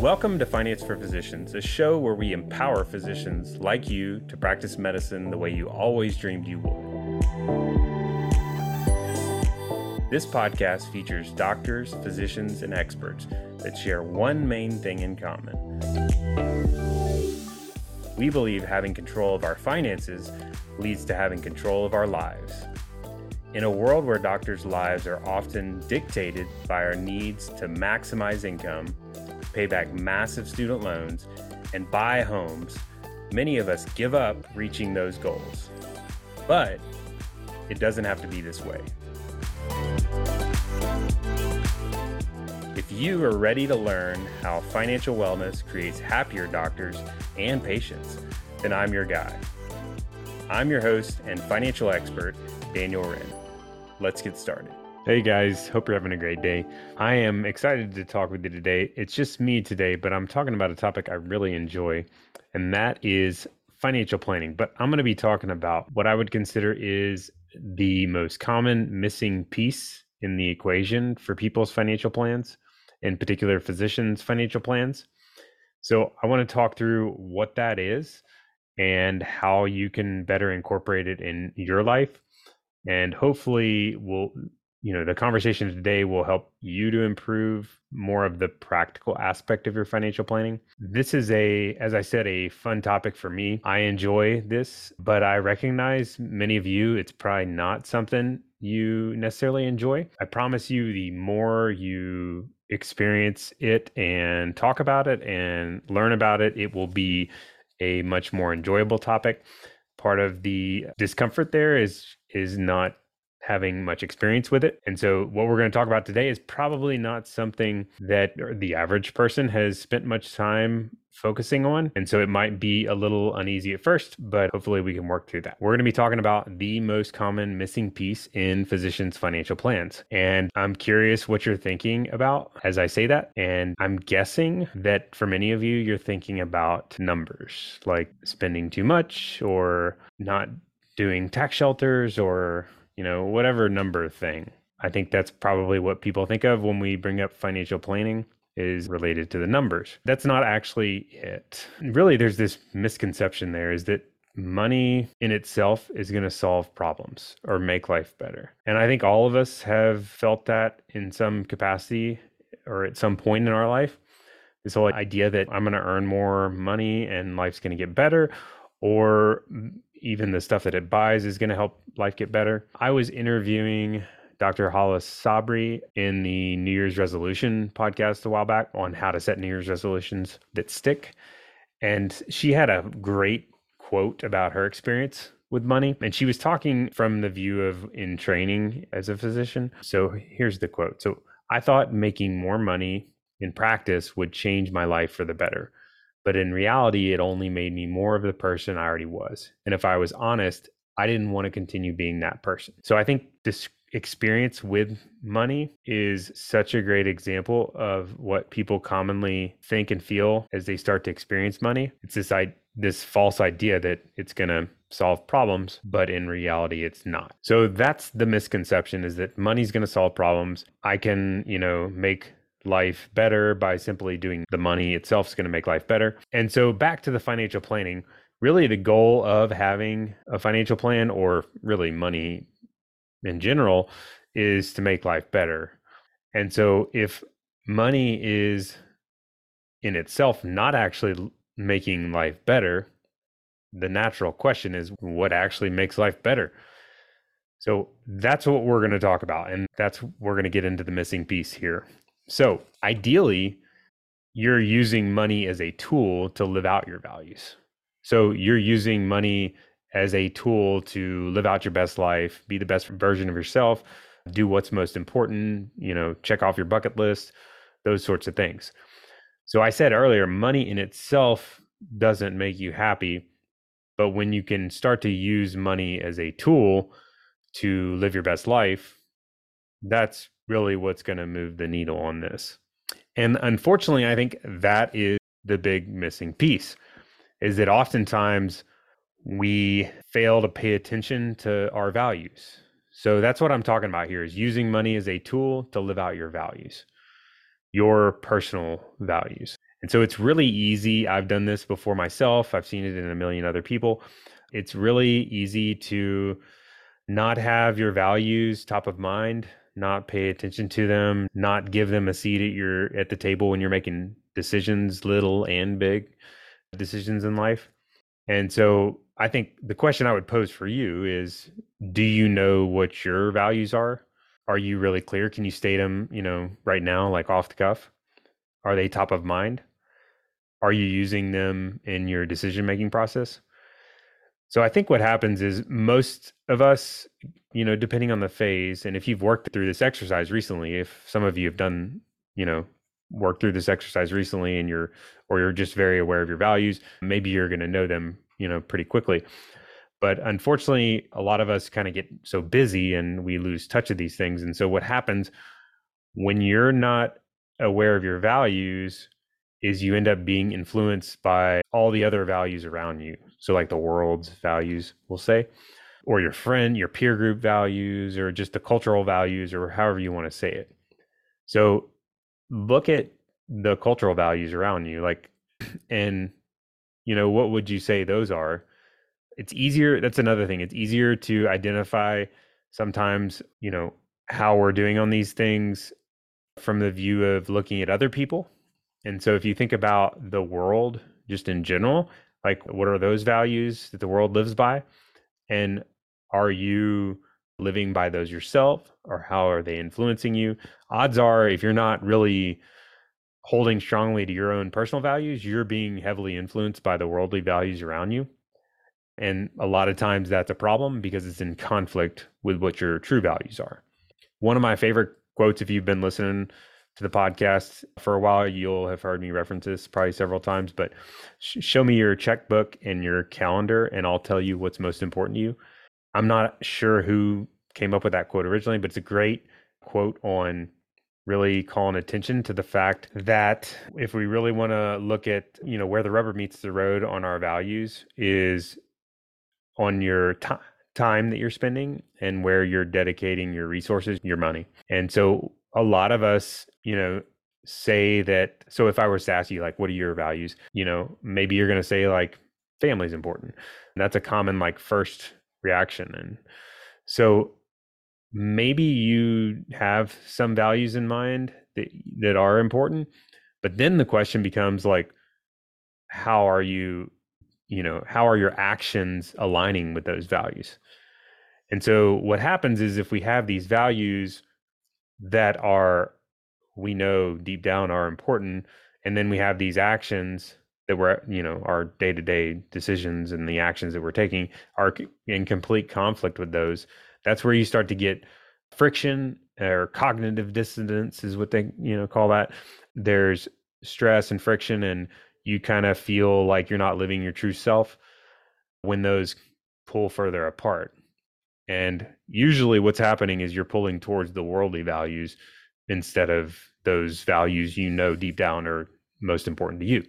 Welcome to Finance for Physicians, a show where we empower physicians like you to practice medicine the way you always dreamed you would. This podcast features doctors, physicians, and experts that share one main thing in common. We believe having control of our finances leads to having control of our lives. In a world where doctors' lives are often dictated by our needs to maximize income, pay back massive student loans, and buy homes, many of us give up reaching those goals. But it doesn't have to be this way. If you are ready to learn how financial wellness creates happier doctors and patients, then I'm your guy. I'm your host and financial expert, Daniel Wrenne let's get started. Hey guys, hope you're having a great day. I am excited to talk with you today. It's just me today, but I'm talking about a topic I really enjoy, and that is financial planning. But I'm going to be talking about what I would consider is the most common missing piece in the equation for people's financial plans, in particular physicians' financial plans. So I want to talk through what that is and how you can better incorporate it in your life and hopefully will you know the conversation today will help you to improve more of the practical aspect of your financial planning. This is a as i said a fun topic for me. I enjoy this but i recognize many of you it's probably not something you necessarily enjoy. I promise you the more you experience it and talk about it and learn about it it will be a much more enjoyable topic. Part of the discomfort there is is not having much experience with it. And so, what we're going to talk about today is probably not something that the average person has spent much time focusing on. And so, it might be a little uneasy at first, but hopefully, we can work through that. We're going to be talking about the most common missing piece in physicians' financial plans. And I'm curious what you're thinking about as I say that. And I'm guessing that for many of you, you're thinking about numbers like spending too much or not doing tax shelters or, you know, whatever number thing. I think that's probably what people think of when we bring up financial planning is related to the numbers. That's not actually it. Really, there's this misconception there is that money in itself is going to solve problems or make life better. And I think all of us have felt that in some capacity or at some point in our life. This whole idea that I'm going to earn more money and life's going to get better, or even the stuff that it buys is going to help life get better. I was interviewing Dr. Hollis Sabry in the New Year's resolution podcast a while back on how to set New Year's resolutions that stick. And she had a great quote about her experience with money. And she was talking from the view of in training as a physician. So here's the quote. So I thought making more money in practice would change my life for the better. But in reality, it only made me more of the person I already was. And if I was honest, I didn't want to continue being that person. So I think this experience with money is such a great example of what people commonly think and feel as they start to experience money. It's this I this false idea that it's going to solve problems, but in reality it's not. So that's the misconception is that money's going to solve problems. I can, you know, make life better by simply doing the money itself is going to make life better. And so back to the financial planning, really the goal of having a financial plan or really money in general is to make life better. And so if money is in itself not actually making life better, the natural question is what actually makes life better? So that's what we're going to talk about. And that's, we're going to get into the missing piece here. So ideally, you're using money as a tool to live out your values. So you're using money as a tool to live out your best life, be the best version of yourself, do what's most important, you know, check off your bucket list, those sorts of things. So I said earlier, money in itself doesn't make you happy, but when you can start to use money as a tool to live your best life, that's really what's going to move the needle on this. And unfortunately, I think that is the big missing piece is that oftentimes we fail to pay attention to our values. So that's what I'm talking about here is using money as a tool to live out your values, your personal values. And so it's really easy. I've done this before myself, I've seen it in a million other people. It's really easy to not have your values top of mind, not pay attention to them, not give them a seat at your at the table when you're making decisions, little and big decisions in life. And so I think the question I would pose for you is do you know what your values are? Are you really clear? Can you state them, you know, right now like off the cuff? Are they top of mind? Are you using them in your decision making process? So I think what happens is most of us, you know, depending on the phase, and if you've worked through this exercise recently, if some of you have done, you know, worked through this exercise recently and you're or you're just very aware of your values, maybe you're going to know them, you know, pretty quickly. But unfortunately, a lot of us kind of get so busy and we lose touch of these things. And so what happens when you're not aware of your values, is you end up being influenced by all the other values around you. So, like the world's values, we'll say, or your friend, your peer group values, or just the cultural values, or however you want to say it. So, look at the cultural values around you, like, and, you know, what would you say those are? It's easier. That's another thing. It's easier to identify sometimes, you know, how we're doing on these things from the view of looking at other people and so if you think about the world just in general, like what are those values that the world lives by? And are you living by those yourself or how are they influencing you? Odds are if you're not really holding strongly to your own personal values, you're being heavily influenced by the worldly values around you. And a lot of times that's a problem because it's in conflict with what your true values are. One of my favorite quotes, if you've been listening to the podcast for a while, you'll have heard me reference this probably several times. But sh- show me your checkbook and your calendar, and I'll tell you what's most important to you. I'm not sure who came up with that quote originally, but it's a great quote on really calling attention to the fact that if we really want to look at you know where the rubber meets the road on our values is on your time time that you're spending and where you're dedicating your resources, your money. And so a lot of us, you know, say that. So if I were to ask you, like, what are your values? You know, maybe you're going to say, like, family's important. And that's a common, like, first reaction. And so maybe you have some values in mind that, that are important. But then the question becomes, like, how are you, you know, how are your actions aligning with those values? And so what happens is if we have these values, that are we know deep down are important and then we have these actions that we're you know our day-to-day decisions and the actions that we're taking are in complete conflict with those that's where you start to get friction or cognitive dissonance is what they you know call that. There's stress and friction and you kind of feel like you're not living your true self when those pull further apart and usually what's happening is you're pulling towards the worldly values instead of those values you know deep down are most important to you.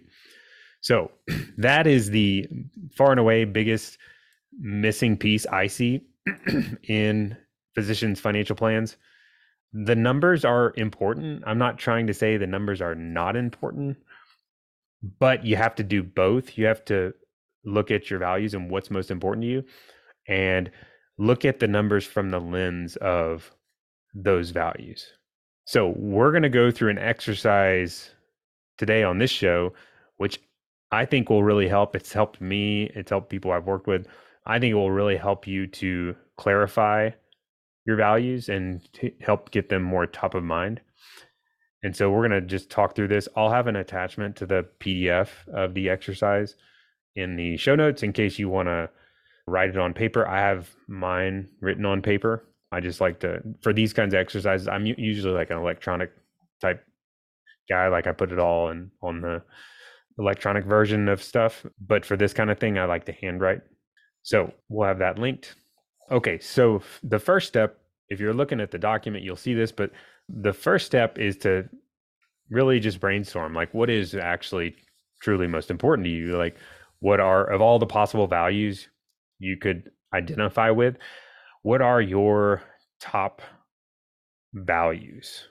So that is the far and away biggest missing piece I see in physicians' financial plans. The numbers are important. I'm not trying to say the numbers are not important, but you have to do both. You have to look at your values and what's most important to you. And look at the numbers from the lens of those values. So, we're going to go through an exercise today on this show, which I think will really help. It's helped me, it's helped people I've worked with. I think it will really help you to clarify your values and help get them more top of mind. And so we're going to just talk through this. I'll have an attachment to the PDF of the exercise in the show notes in case you want to write it on paper. I have mine written on paper. I just like to for these kinds of exercises. I'm usually like an electronic type guy. Like I put it all in on the electronic version of stuff. But for this kind of thing, I like to handwrite. So we'll have that linked. Okay, so the first step, if you're looking at the document, you'll see this. But the first step is to really just brainstorm. Like, what is actually truly most important to you? Like, what are of all the possible values you could identify with. What are your top values?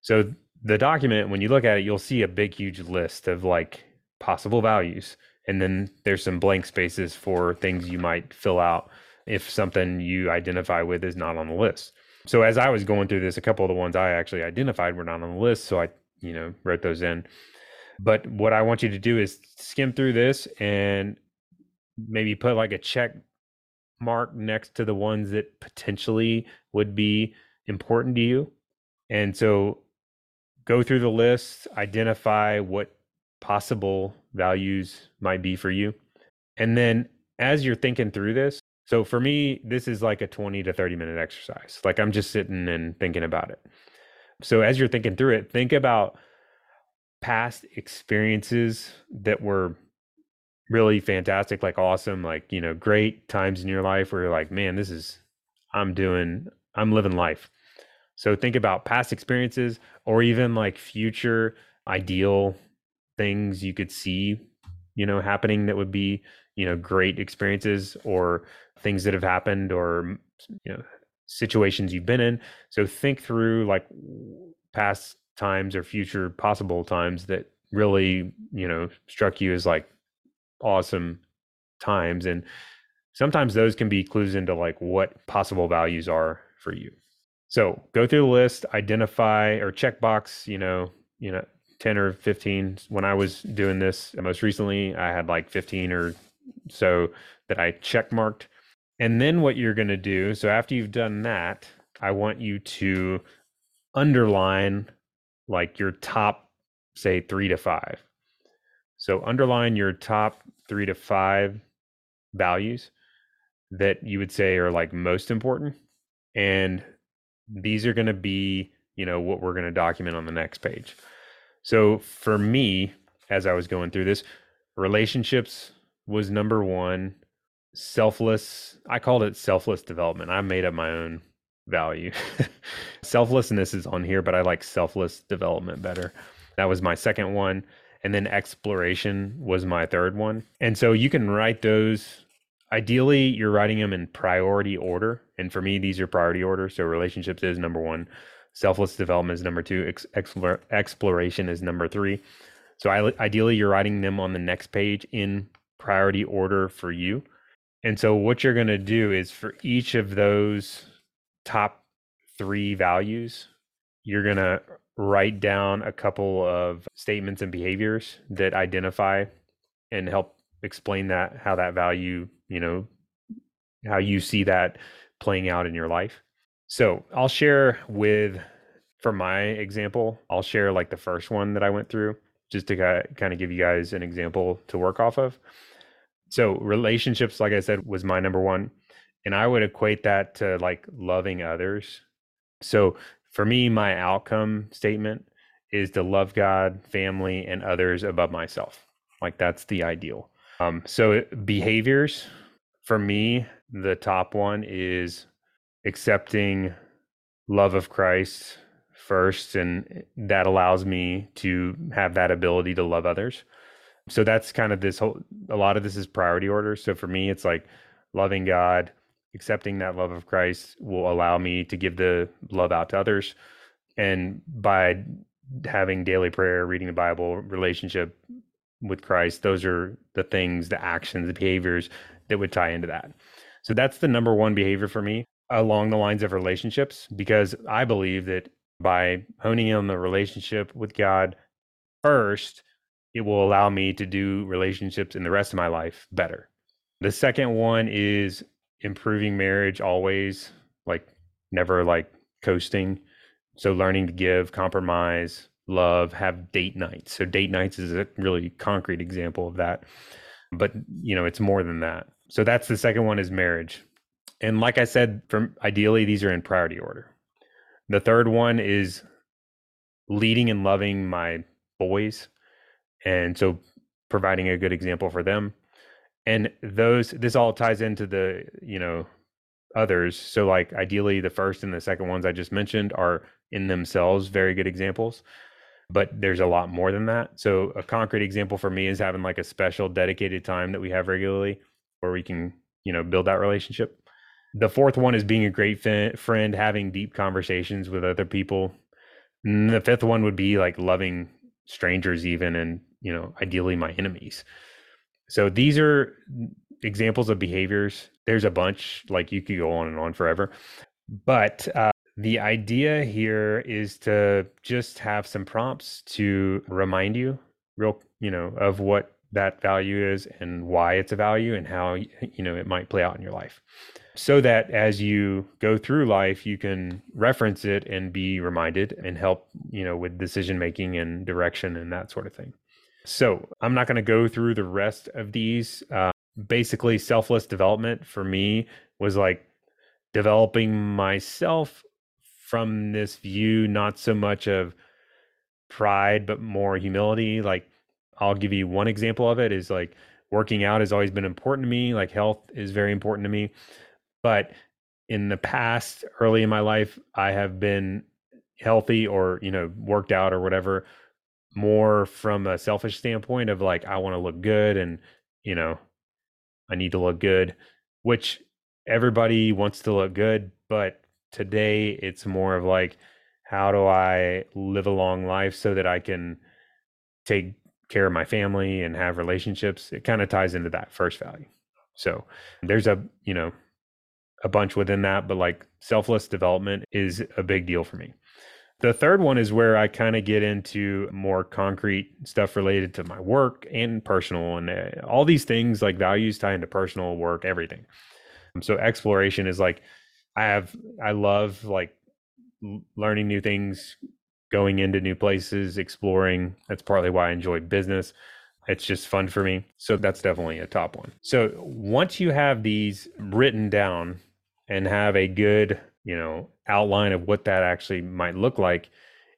So the document, when you look at it, you'll see a big, huge list of like possible values. And then there's some blank spaces for things you might fill out if something you identify with is not on the list. So as I was going through this, a couple of the ones I actually identified were not on the list. So I, you know, wrote those in. But what I want you to do is skim through this and maybe put like a check mark next to the ones that potentially would be important to you. And so go through the list, identify what possible values might be for you. And then as you're thinking through this, so for me, this is like a 20 to 30 minute exercise. Like I'm just sitting and thinking about it. So as you're thinking through it, think about past experiences that were really fantastic, like awesome, like, you know, great times in your life where you're like, man, this is, I'm doing, I'm living life. So think about past experiences or even like future ideal things you could see, you know, happening that would be, you know, great experiences or things that have happened or, mm, you know, situations you've been in. So think through like past times or future possible times that really, you know, struck you as like awesome times and sometimes those can be clues into like what possible values are for you. So go through the list identify or check box you know you know 10 or 15 when i was doing this most recently i had like 15 or so that i check marked and then what you're going to do so after you've done that i want you to underline like your top say 3 to 5 so underline your top three to five values that you would say are like most important. And these are going to be, you know, what we're going to document on the next page. So for me, as I was going through this, relationships was number one. Selfless, I called it selfless development. I made up my own value. Selflessness is on here, but I like selfless development better. That was my second one and then exploration was my third one. And so you can write those. Ideally, you're writing them in priority order. And for me, these are priority order. So relationships is number one, selfless development is number two, ex- explore, exploration is number three. So I, ideally, you're writing them on the next page in priority order for you. And so what you're going to do is for each of those top three values, you're going to write down a couple of statements and behaviors that identify and help explain that how that value you know how you see that playing out in your life. So i'll share with for my example i'll share like the first one that i went through just to kind of give you guys an example to work off of. So relationships like i said was my number one and i would equate that to like loving others. So for me, my outcome statement is to love God, family, and others above myself. Like that's the ideal. Um, so behaviors for me, the top one is accepting love of Christ first, and that allows me to have that ability to love others. So that's kind of this whole. A lot of this is priority order. So for me, it's like loving God, accepting that love of Christ will allow me to give the love out to others. And by having daily prayer, reading the Bible, relationship with Christ, those are the things, the actions, the behaviors that would tie into that. So that's the number one behavior for me along the lines of relationships, because I believe that by honing in on the relationship with God first, it will allow me to do relationships in the rest of my life better. The second one is improving marriage always, like never like coasting. So learning to give, compromise, love, have date nights. So date nights is a really concrete example of that. But you know, it's more than that. So that's the second one is marriage. And like I said, from ideally these are in priority order. The third one is leading and loving my boys. And so providing a good example for them and those this all ties into the you know others. So like ideally the first and the second ones i just mentioned are in themselves very good examples but there's a lot more than that. So a concrete example for me is having like a special dedicated time that we have regularly where we can you know build that relationship. The fourth one is being a great friend having deep conversations with other people. And the fifth one would be like loving strangers, even, and, you know, ideally my enemies. So these are examples of behaviors. There's a bunch, like you could go on and on forever. But uh, the idea here is to just have some prompts to remind you, real, you know, of what that value is and why it's a value and how you know it might play out in your life so that as you go through life you can reference it and be reminded and help you know with decision making and direction and that sort of thing so i'm not going to go through the rest of these uh, basically selfless development for me was like developing myself from this view not so much of pride but more humility like I'll give you one example of it is like working out has always been important to me. Like health is very important to me. But in the past, early in my life, I have been healthy or, you know, worked out or whatever more from a selfish standpoint of like, I want to look good and, you know, I need to look good, which everybody wants to look good. But today it's more of like, how do I live a long life so that I can take care of my family and have relationships, it kind of ties into that first value. So there's a, you know, a bunch within that, but like selfless development is a big deal for me. The third one is where I kind of get into more concrete stuff related to my work and personal and uh, all these things like values tie into personal work, everything. So exploration is like I have I love like learning new things, going into new places, exploring. That's partly why I enjoy business. It's just fun for me. So that's definitely a top one. So once you have these written down and have a good, you know, outline of what that actually might look like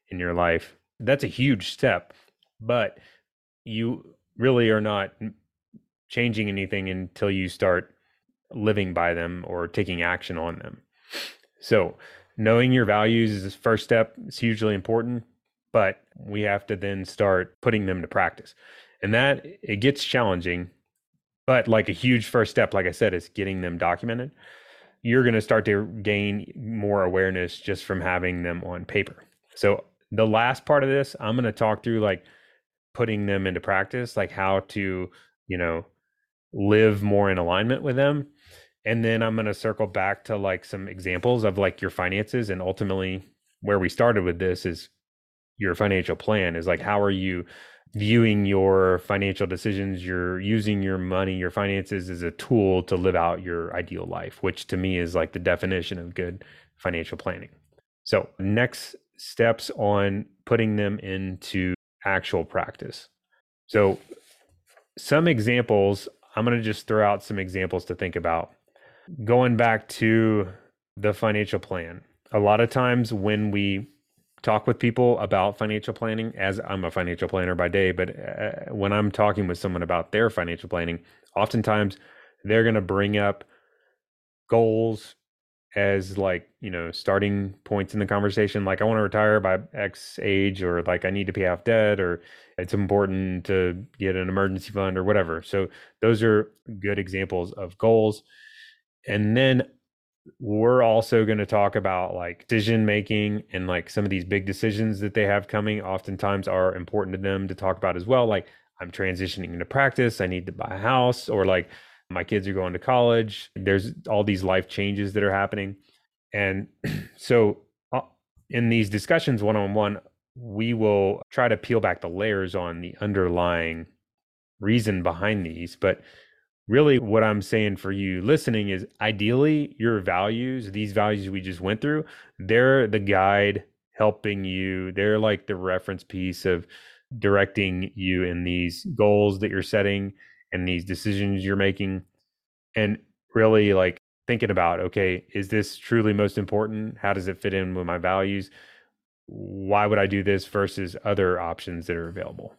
in your life, that's a huge step. But you really are not changing anything until you start living by them or taking action on them. So knowing your values is the first step. It's hugely important, but we have to then start putting them to practice. And that it gets challenging, but like a huge first step, like I said, is getting them documented. You're going to start to gain more awareness just from having them on paper. So the last part of this, I'm going to talk through like putting them into practice, like how to, you know, live more in alignment with them and then i'm going to circle back to like some examples of like your finances and ultimately where we started with this is your financial plan is like how are you viewing your financial decisions you're using your money your finances as a tool to live out your ideal life which to me is like the definition of good financial planning. So next steps on putting them into actual practice. So some examples i'm going to just throw out some examples to think about. Going back to the financial plan, a lot of times when we talk with people about financial planning, as I'm a financial planner by day, but uh, when I'm talking with someone about their financial planning, oftentimes they're going to bring up goals as like you know starting points in the conversation like i want to retire by x age or like i need to pay off debt or it's important to get an emergency fund or whatever. So those are good examples of goals. And then we're also going to talk about like decision making and like some of these big decisions that they have coming oftentimes are important to them to talk about as well like i'm transitioning into practice i need to buy a house or like my kids are going to college. There's all these life changes that are happening. And so uh, in these discussions one on one we will try to peel back the layers on the underlying reason behind these but really what I'm saying for you listening is ideally your values, these values we just went through, they're the guide helping you. They're like the reference piece of directing you in these goals that you're setting and these decisions you're making. And really like thinking about, okay, is this truly most important? How does it fit in with my values? Why would I do this versus other options that are available?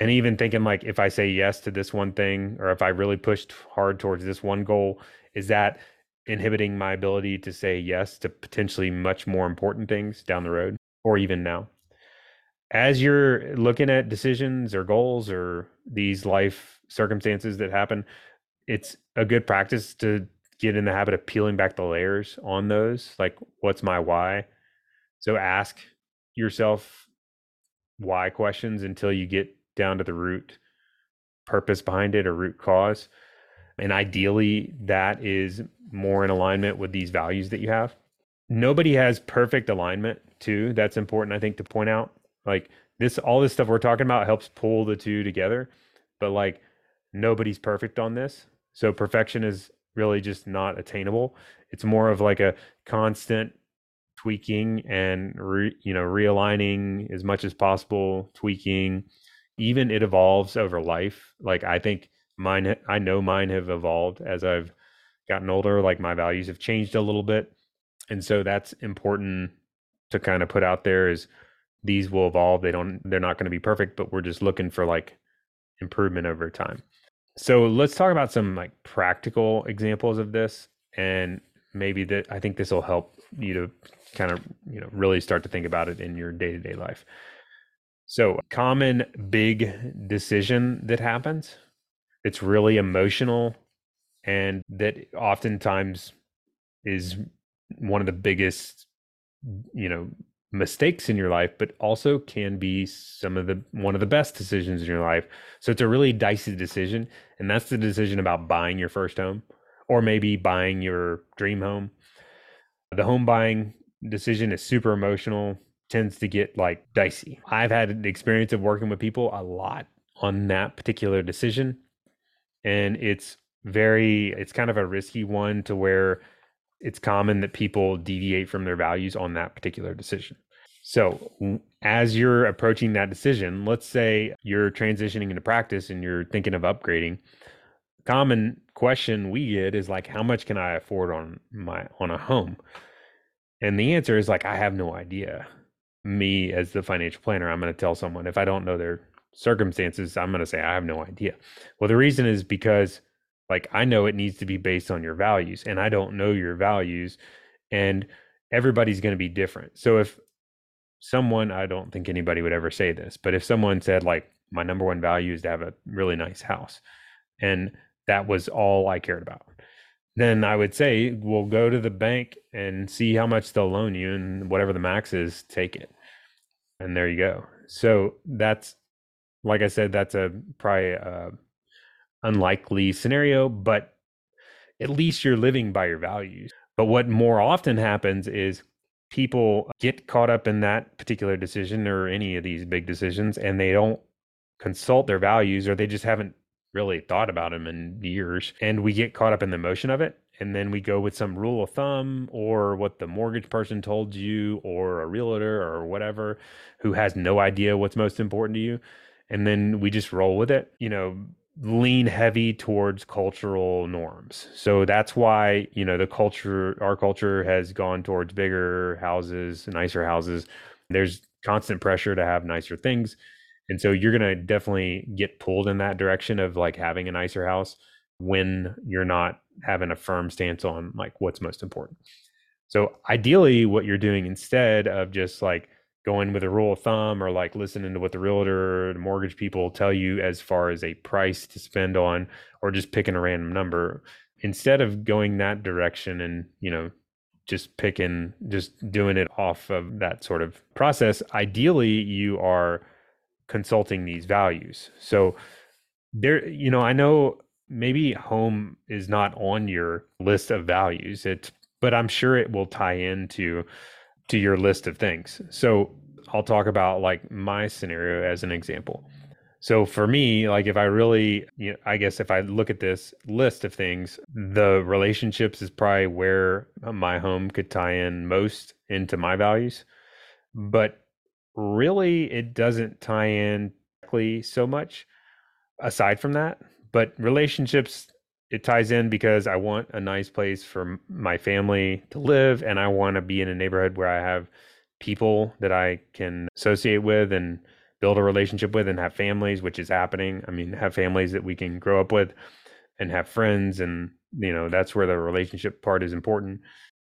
And even thinking like if i say yes to this one thing or if i really pushed hard towards this one goal is that inhibiting my ability to say yes to potentially much more important things down the road or even now? As you're looking at decisions or goals or these life circumstances that happen it's a good practice to get in the habit of peeling back the layers on those like what's my why? So ask yourself why questions until you get down to the root purpose behind it or root cause. And ideally, that is more in alignment with these values that you have. Nobody has perfect alignment, too. That's important, I think, to point out. Like this, all this stuff we're talking about helps pull the two together, but like nobody's perfect on this. So perfection is really just not attainable. It's more of like a constant tweaking and re, you know realigning as much as possible, tweaking. Even it evolves over life. Like I think mine, I know mine have evolved as I've gotten older. Like my values have changed a little bit, and so that's important to kind of put out there. Is these will evolve. They don't. They're not going to be perfect, but we're just looking for like improvement over time. So let's talk about some like practical examples of this, and maybe that I think this will help you to kind of you know really start to think about it in your day to day life. So, a common big decision that happens. It's really emotional, and that oftentimes is one of the biggest, you know, mistakes in your life, but also can be some of the one of the best decisions in your life. So it's a really dicey decision, and that's the decision about buying your first home or maybe buying your dream home. The home buying decision is super emotional, tends to get like dicey. I've had the experience of working with people a lot on that particular decision, and it's very it's kind of a risky one to where it's common that people deviate from their values on that particular decision. So, as you're approaching that decision, let's say you're transitioning into practice and you're thinking of upgrading. Common question we get is like, how much can I afford on my on a home? And the answer is like, I have no idea. Me as the financial planner, I'm going to tell someone if I don't know their circumstances, I'm going to say I have no idea. Well, the reason is because like I know it needs to be based on your values, and I don't know your values, and everybody's going to be different. So if someone, I don't think anybody would ever say this, but if someone said, like, my number one value is to have a really nice house, and that was all I cared about, then I would say, well, go to the bank and see how much they'll loan you, and whatever the max is, take it. And there you go. So that's, like I said, that's a probably a unlikely scenario, but at least you're living by your values. But what more often happens is people get caught up in that particular decision or any of these big decisions and they don't consult their values or they just haven't really thought about them in years and we get caught up in the motion of it and then we go with some rule of thumb or what the mortgage person told you or a realtor or whatever who has no idea what's most important to you and then we just roll with it you know lean heavy towards cultural norms. So that's why, you know, the culture, our culture has gone towards bigger houses, nicer houses. There's constant pressure to have nicer things. And so you're going to definitely get pulled in that direction of like having a nicer house when you're not having a firm stance on like what's most important. So ideally, what you're doing instead of just like going with a rule of thumb or like listening to what the realtor or the mortgage people tell you as far as a price to spend on or just picking a random number instead of going that direction and you know just picking just doing it off of that sort of process ideally you are consulting these values so there you know i know maybe home is not on your list of values it but i'm sure it will tie into to your list of things. So I'll talk about like my scenario as an example. So for me, like if I really, you know, I guess if I look at this list of things, the relationships is probably where my home could tie in most into my values. But really, it doesn't tie in so much aside from that. But relationships it ties in because I want a nice place for my family to live and I want to be in a neighborhood where I have people that I can associate with and build a relationship with and have families, which is happening. I mean, have families that we can grow up with and have friends and you know, that's where the relationship part is important.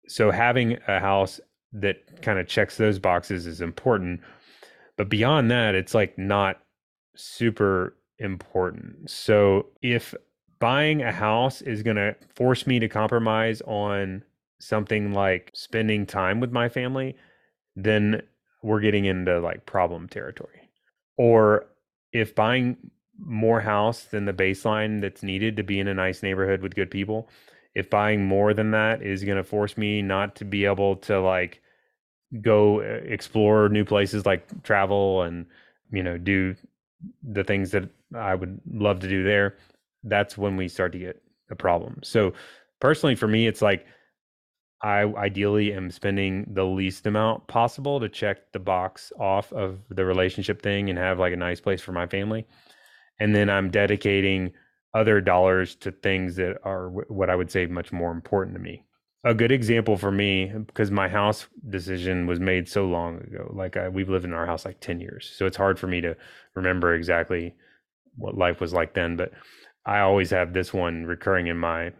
So having a house that kind of checks those boxes is important. But beyond that, it's like not super important. So if buying a house is going to force me to compromise on something like spending time with my family, then we're getting into like problem territory. Or if buying more house than the baseline that's needed to be in a nice neighborhood with good people, if buying more than that is going to force me not to be able to like go uh, explore new places like travel and you know do the things that I would love to do there, that's when we start to get a problem. So personally for me it's like I ideally am spending the least amount possible to check the box off of the relationship thing and have like a nice place for my family. And then I'm dedicating other dollars to things that are what I would say much more important to me. A good example for me, because my house decision was made so long ago. Like I, we've lived in our house like 10 years. So it's hard for me to remember exactly what life was like then. But I always have this one recurring in my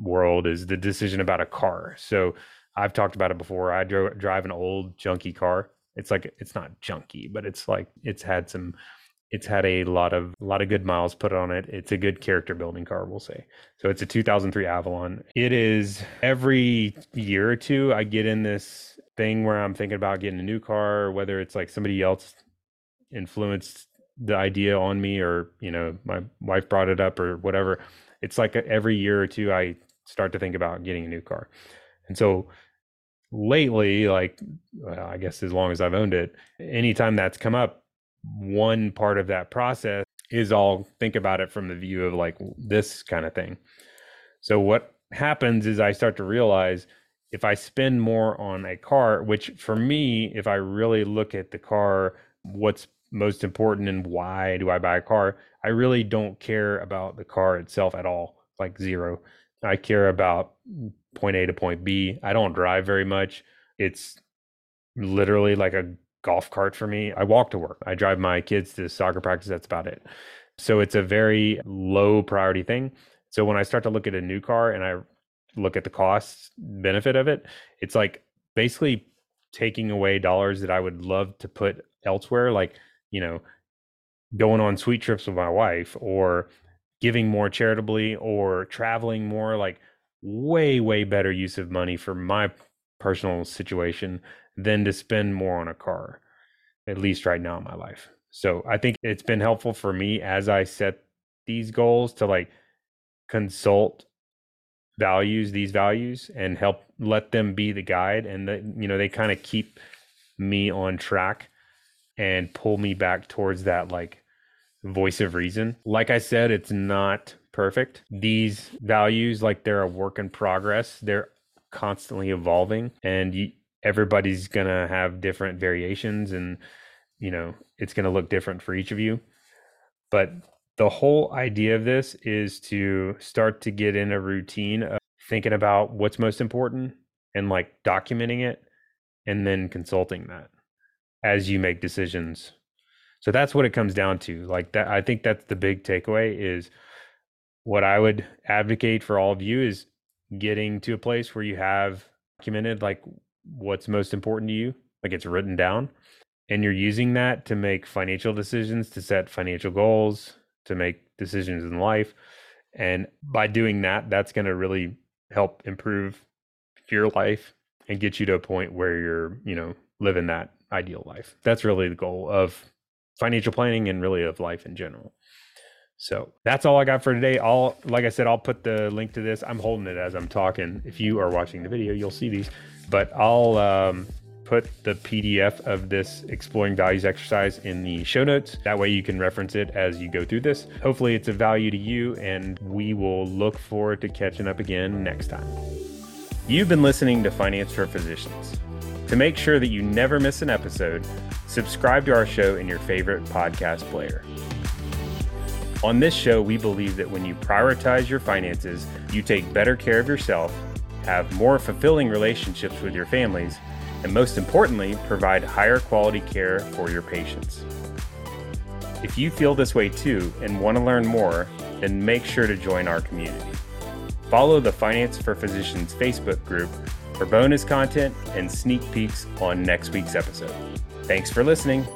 world is the decision about a car. So I've talked about it before. I dro- drive an old junky car. It's like it's not junky, but it's like it's had some it's had a lot of a lot of good miles put on it. It's a good character building car, we'll say. So it's a 2003 Avalon. It is every year or two I get in this thing where I'm thinking about getting a new car, whether it's like somebody else influenced the idea on me or, you know, my wife brought it up or whatever it's like uh, every year or two I start to think about getting a new car. And so lately, like well, I guess as long as I've owned it, anytime that's come up, one part of that process is I'll think about it from the view of like this kind of thing. So what happens is I start to realize if I spend more on a car, which for me, if I really look at the car, what's most important and why do I buy a car, I really don't care about the car itself at all, like zero. I care about point A to point B. I don't drive very much. It's literally like a golf cart for me. I walk to work. I drive my kids to soccer practice. That's about it. So it's a very low priority thing. So when I start to look at a new car and I look at the cost benefit of it, it's like basically taking away dollars that I would love to put elsewhere. Like, you know, going on sweet trips with my wife or giving more charitably or traveling more like way way better use of money for my personal situation than to spend more on a car at least right now in my life. So i think it's been helpful for me as i set these goals to like consult values these values and help let them be the guide and the, you know they kind of keep me on track and pull me back towards that like voice of reason. Like I said, it's not perfect. These values, like they're a work in progress, they're constantly evolving, and you, everybody's going to have different variations, and you know, it's going to look different for each of you. But the whole idea of this is to start to get in a routine of thinking about what's most important and like documenting it and then consulting that as you make decisions so that's what it comes down to. Like that I think that's the big takeaway is what I would advocate for all of you is getting to a place where you have documented like what's most important to you, like it's written down and you're using that to make financial decisions, to set financial goals, to make decisions in life. And by doing that, that's going to really help improve your life and get you to a point where you're, you know, living that ideal life. That's really the goal of financial planning and really of life in general. So that's all I got for today. I'll, like I said, I'll put the link to this. I'm holding it as I'm talking. If you are watching the video, you'll see these, but I'll um, put the PDF of this exploring values exercise in the show notes. That way you can reference it as you go through this. Hopefully it's of value to you and we will look forward to catching up again next time. You've been listening to Finance for Physicians. To make sure that you never miss an episode, subscribe to our show in your favorite podcast player. On this show, we believe that when you prioritize your finances, you take better care of yourself, have more fulfilling relationships with your families, and most importantly, provide higher quality care for your patients. If you feel this way too and want to learn more, then make sure to join our community. Follow the Finance for Physicians Facebook group for bonus content and sneak peeks on next week's episode. Thanks for listening.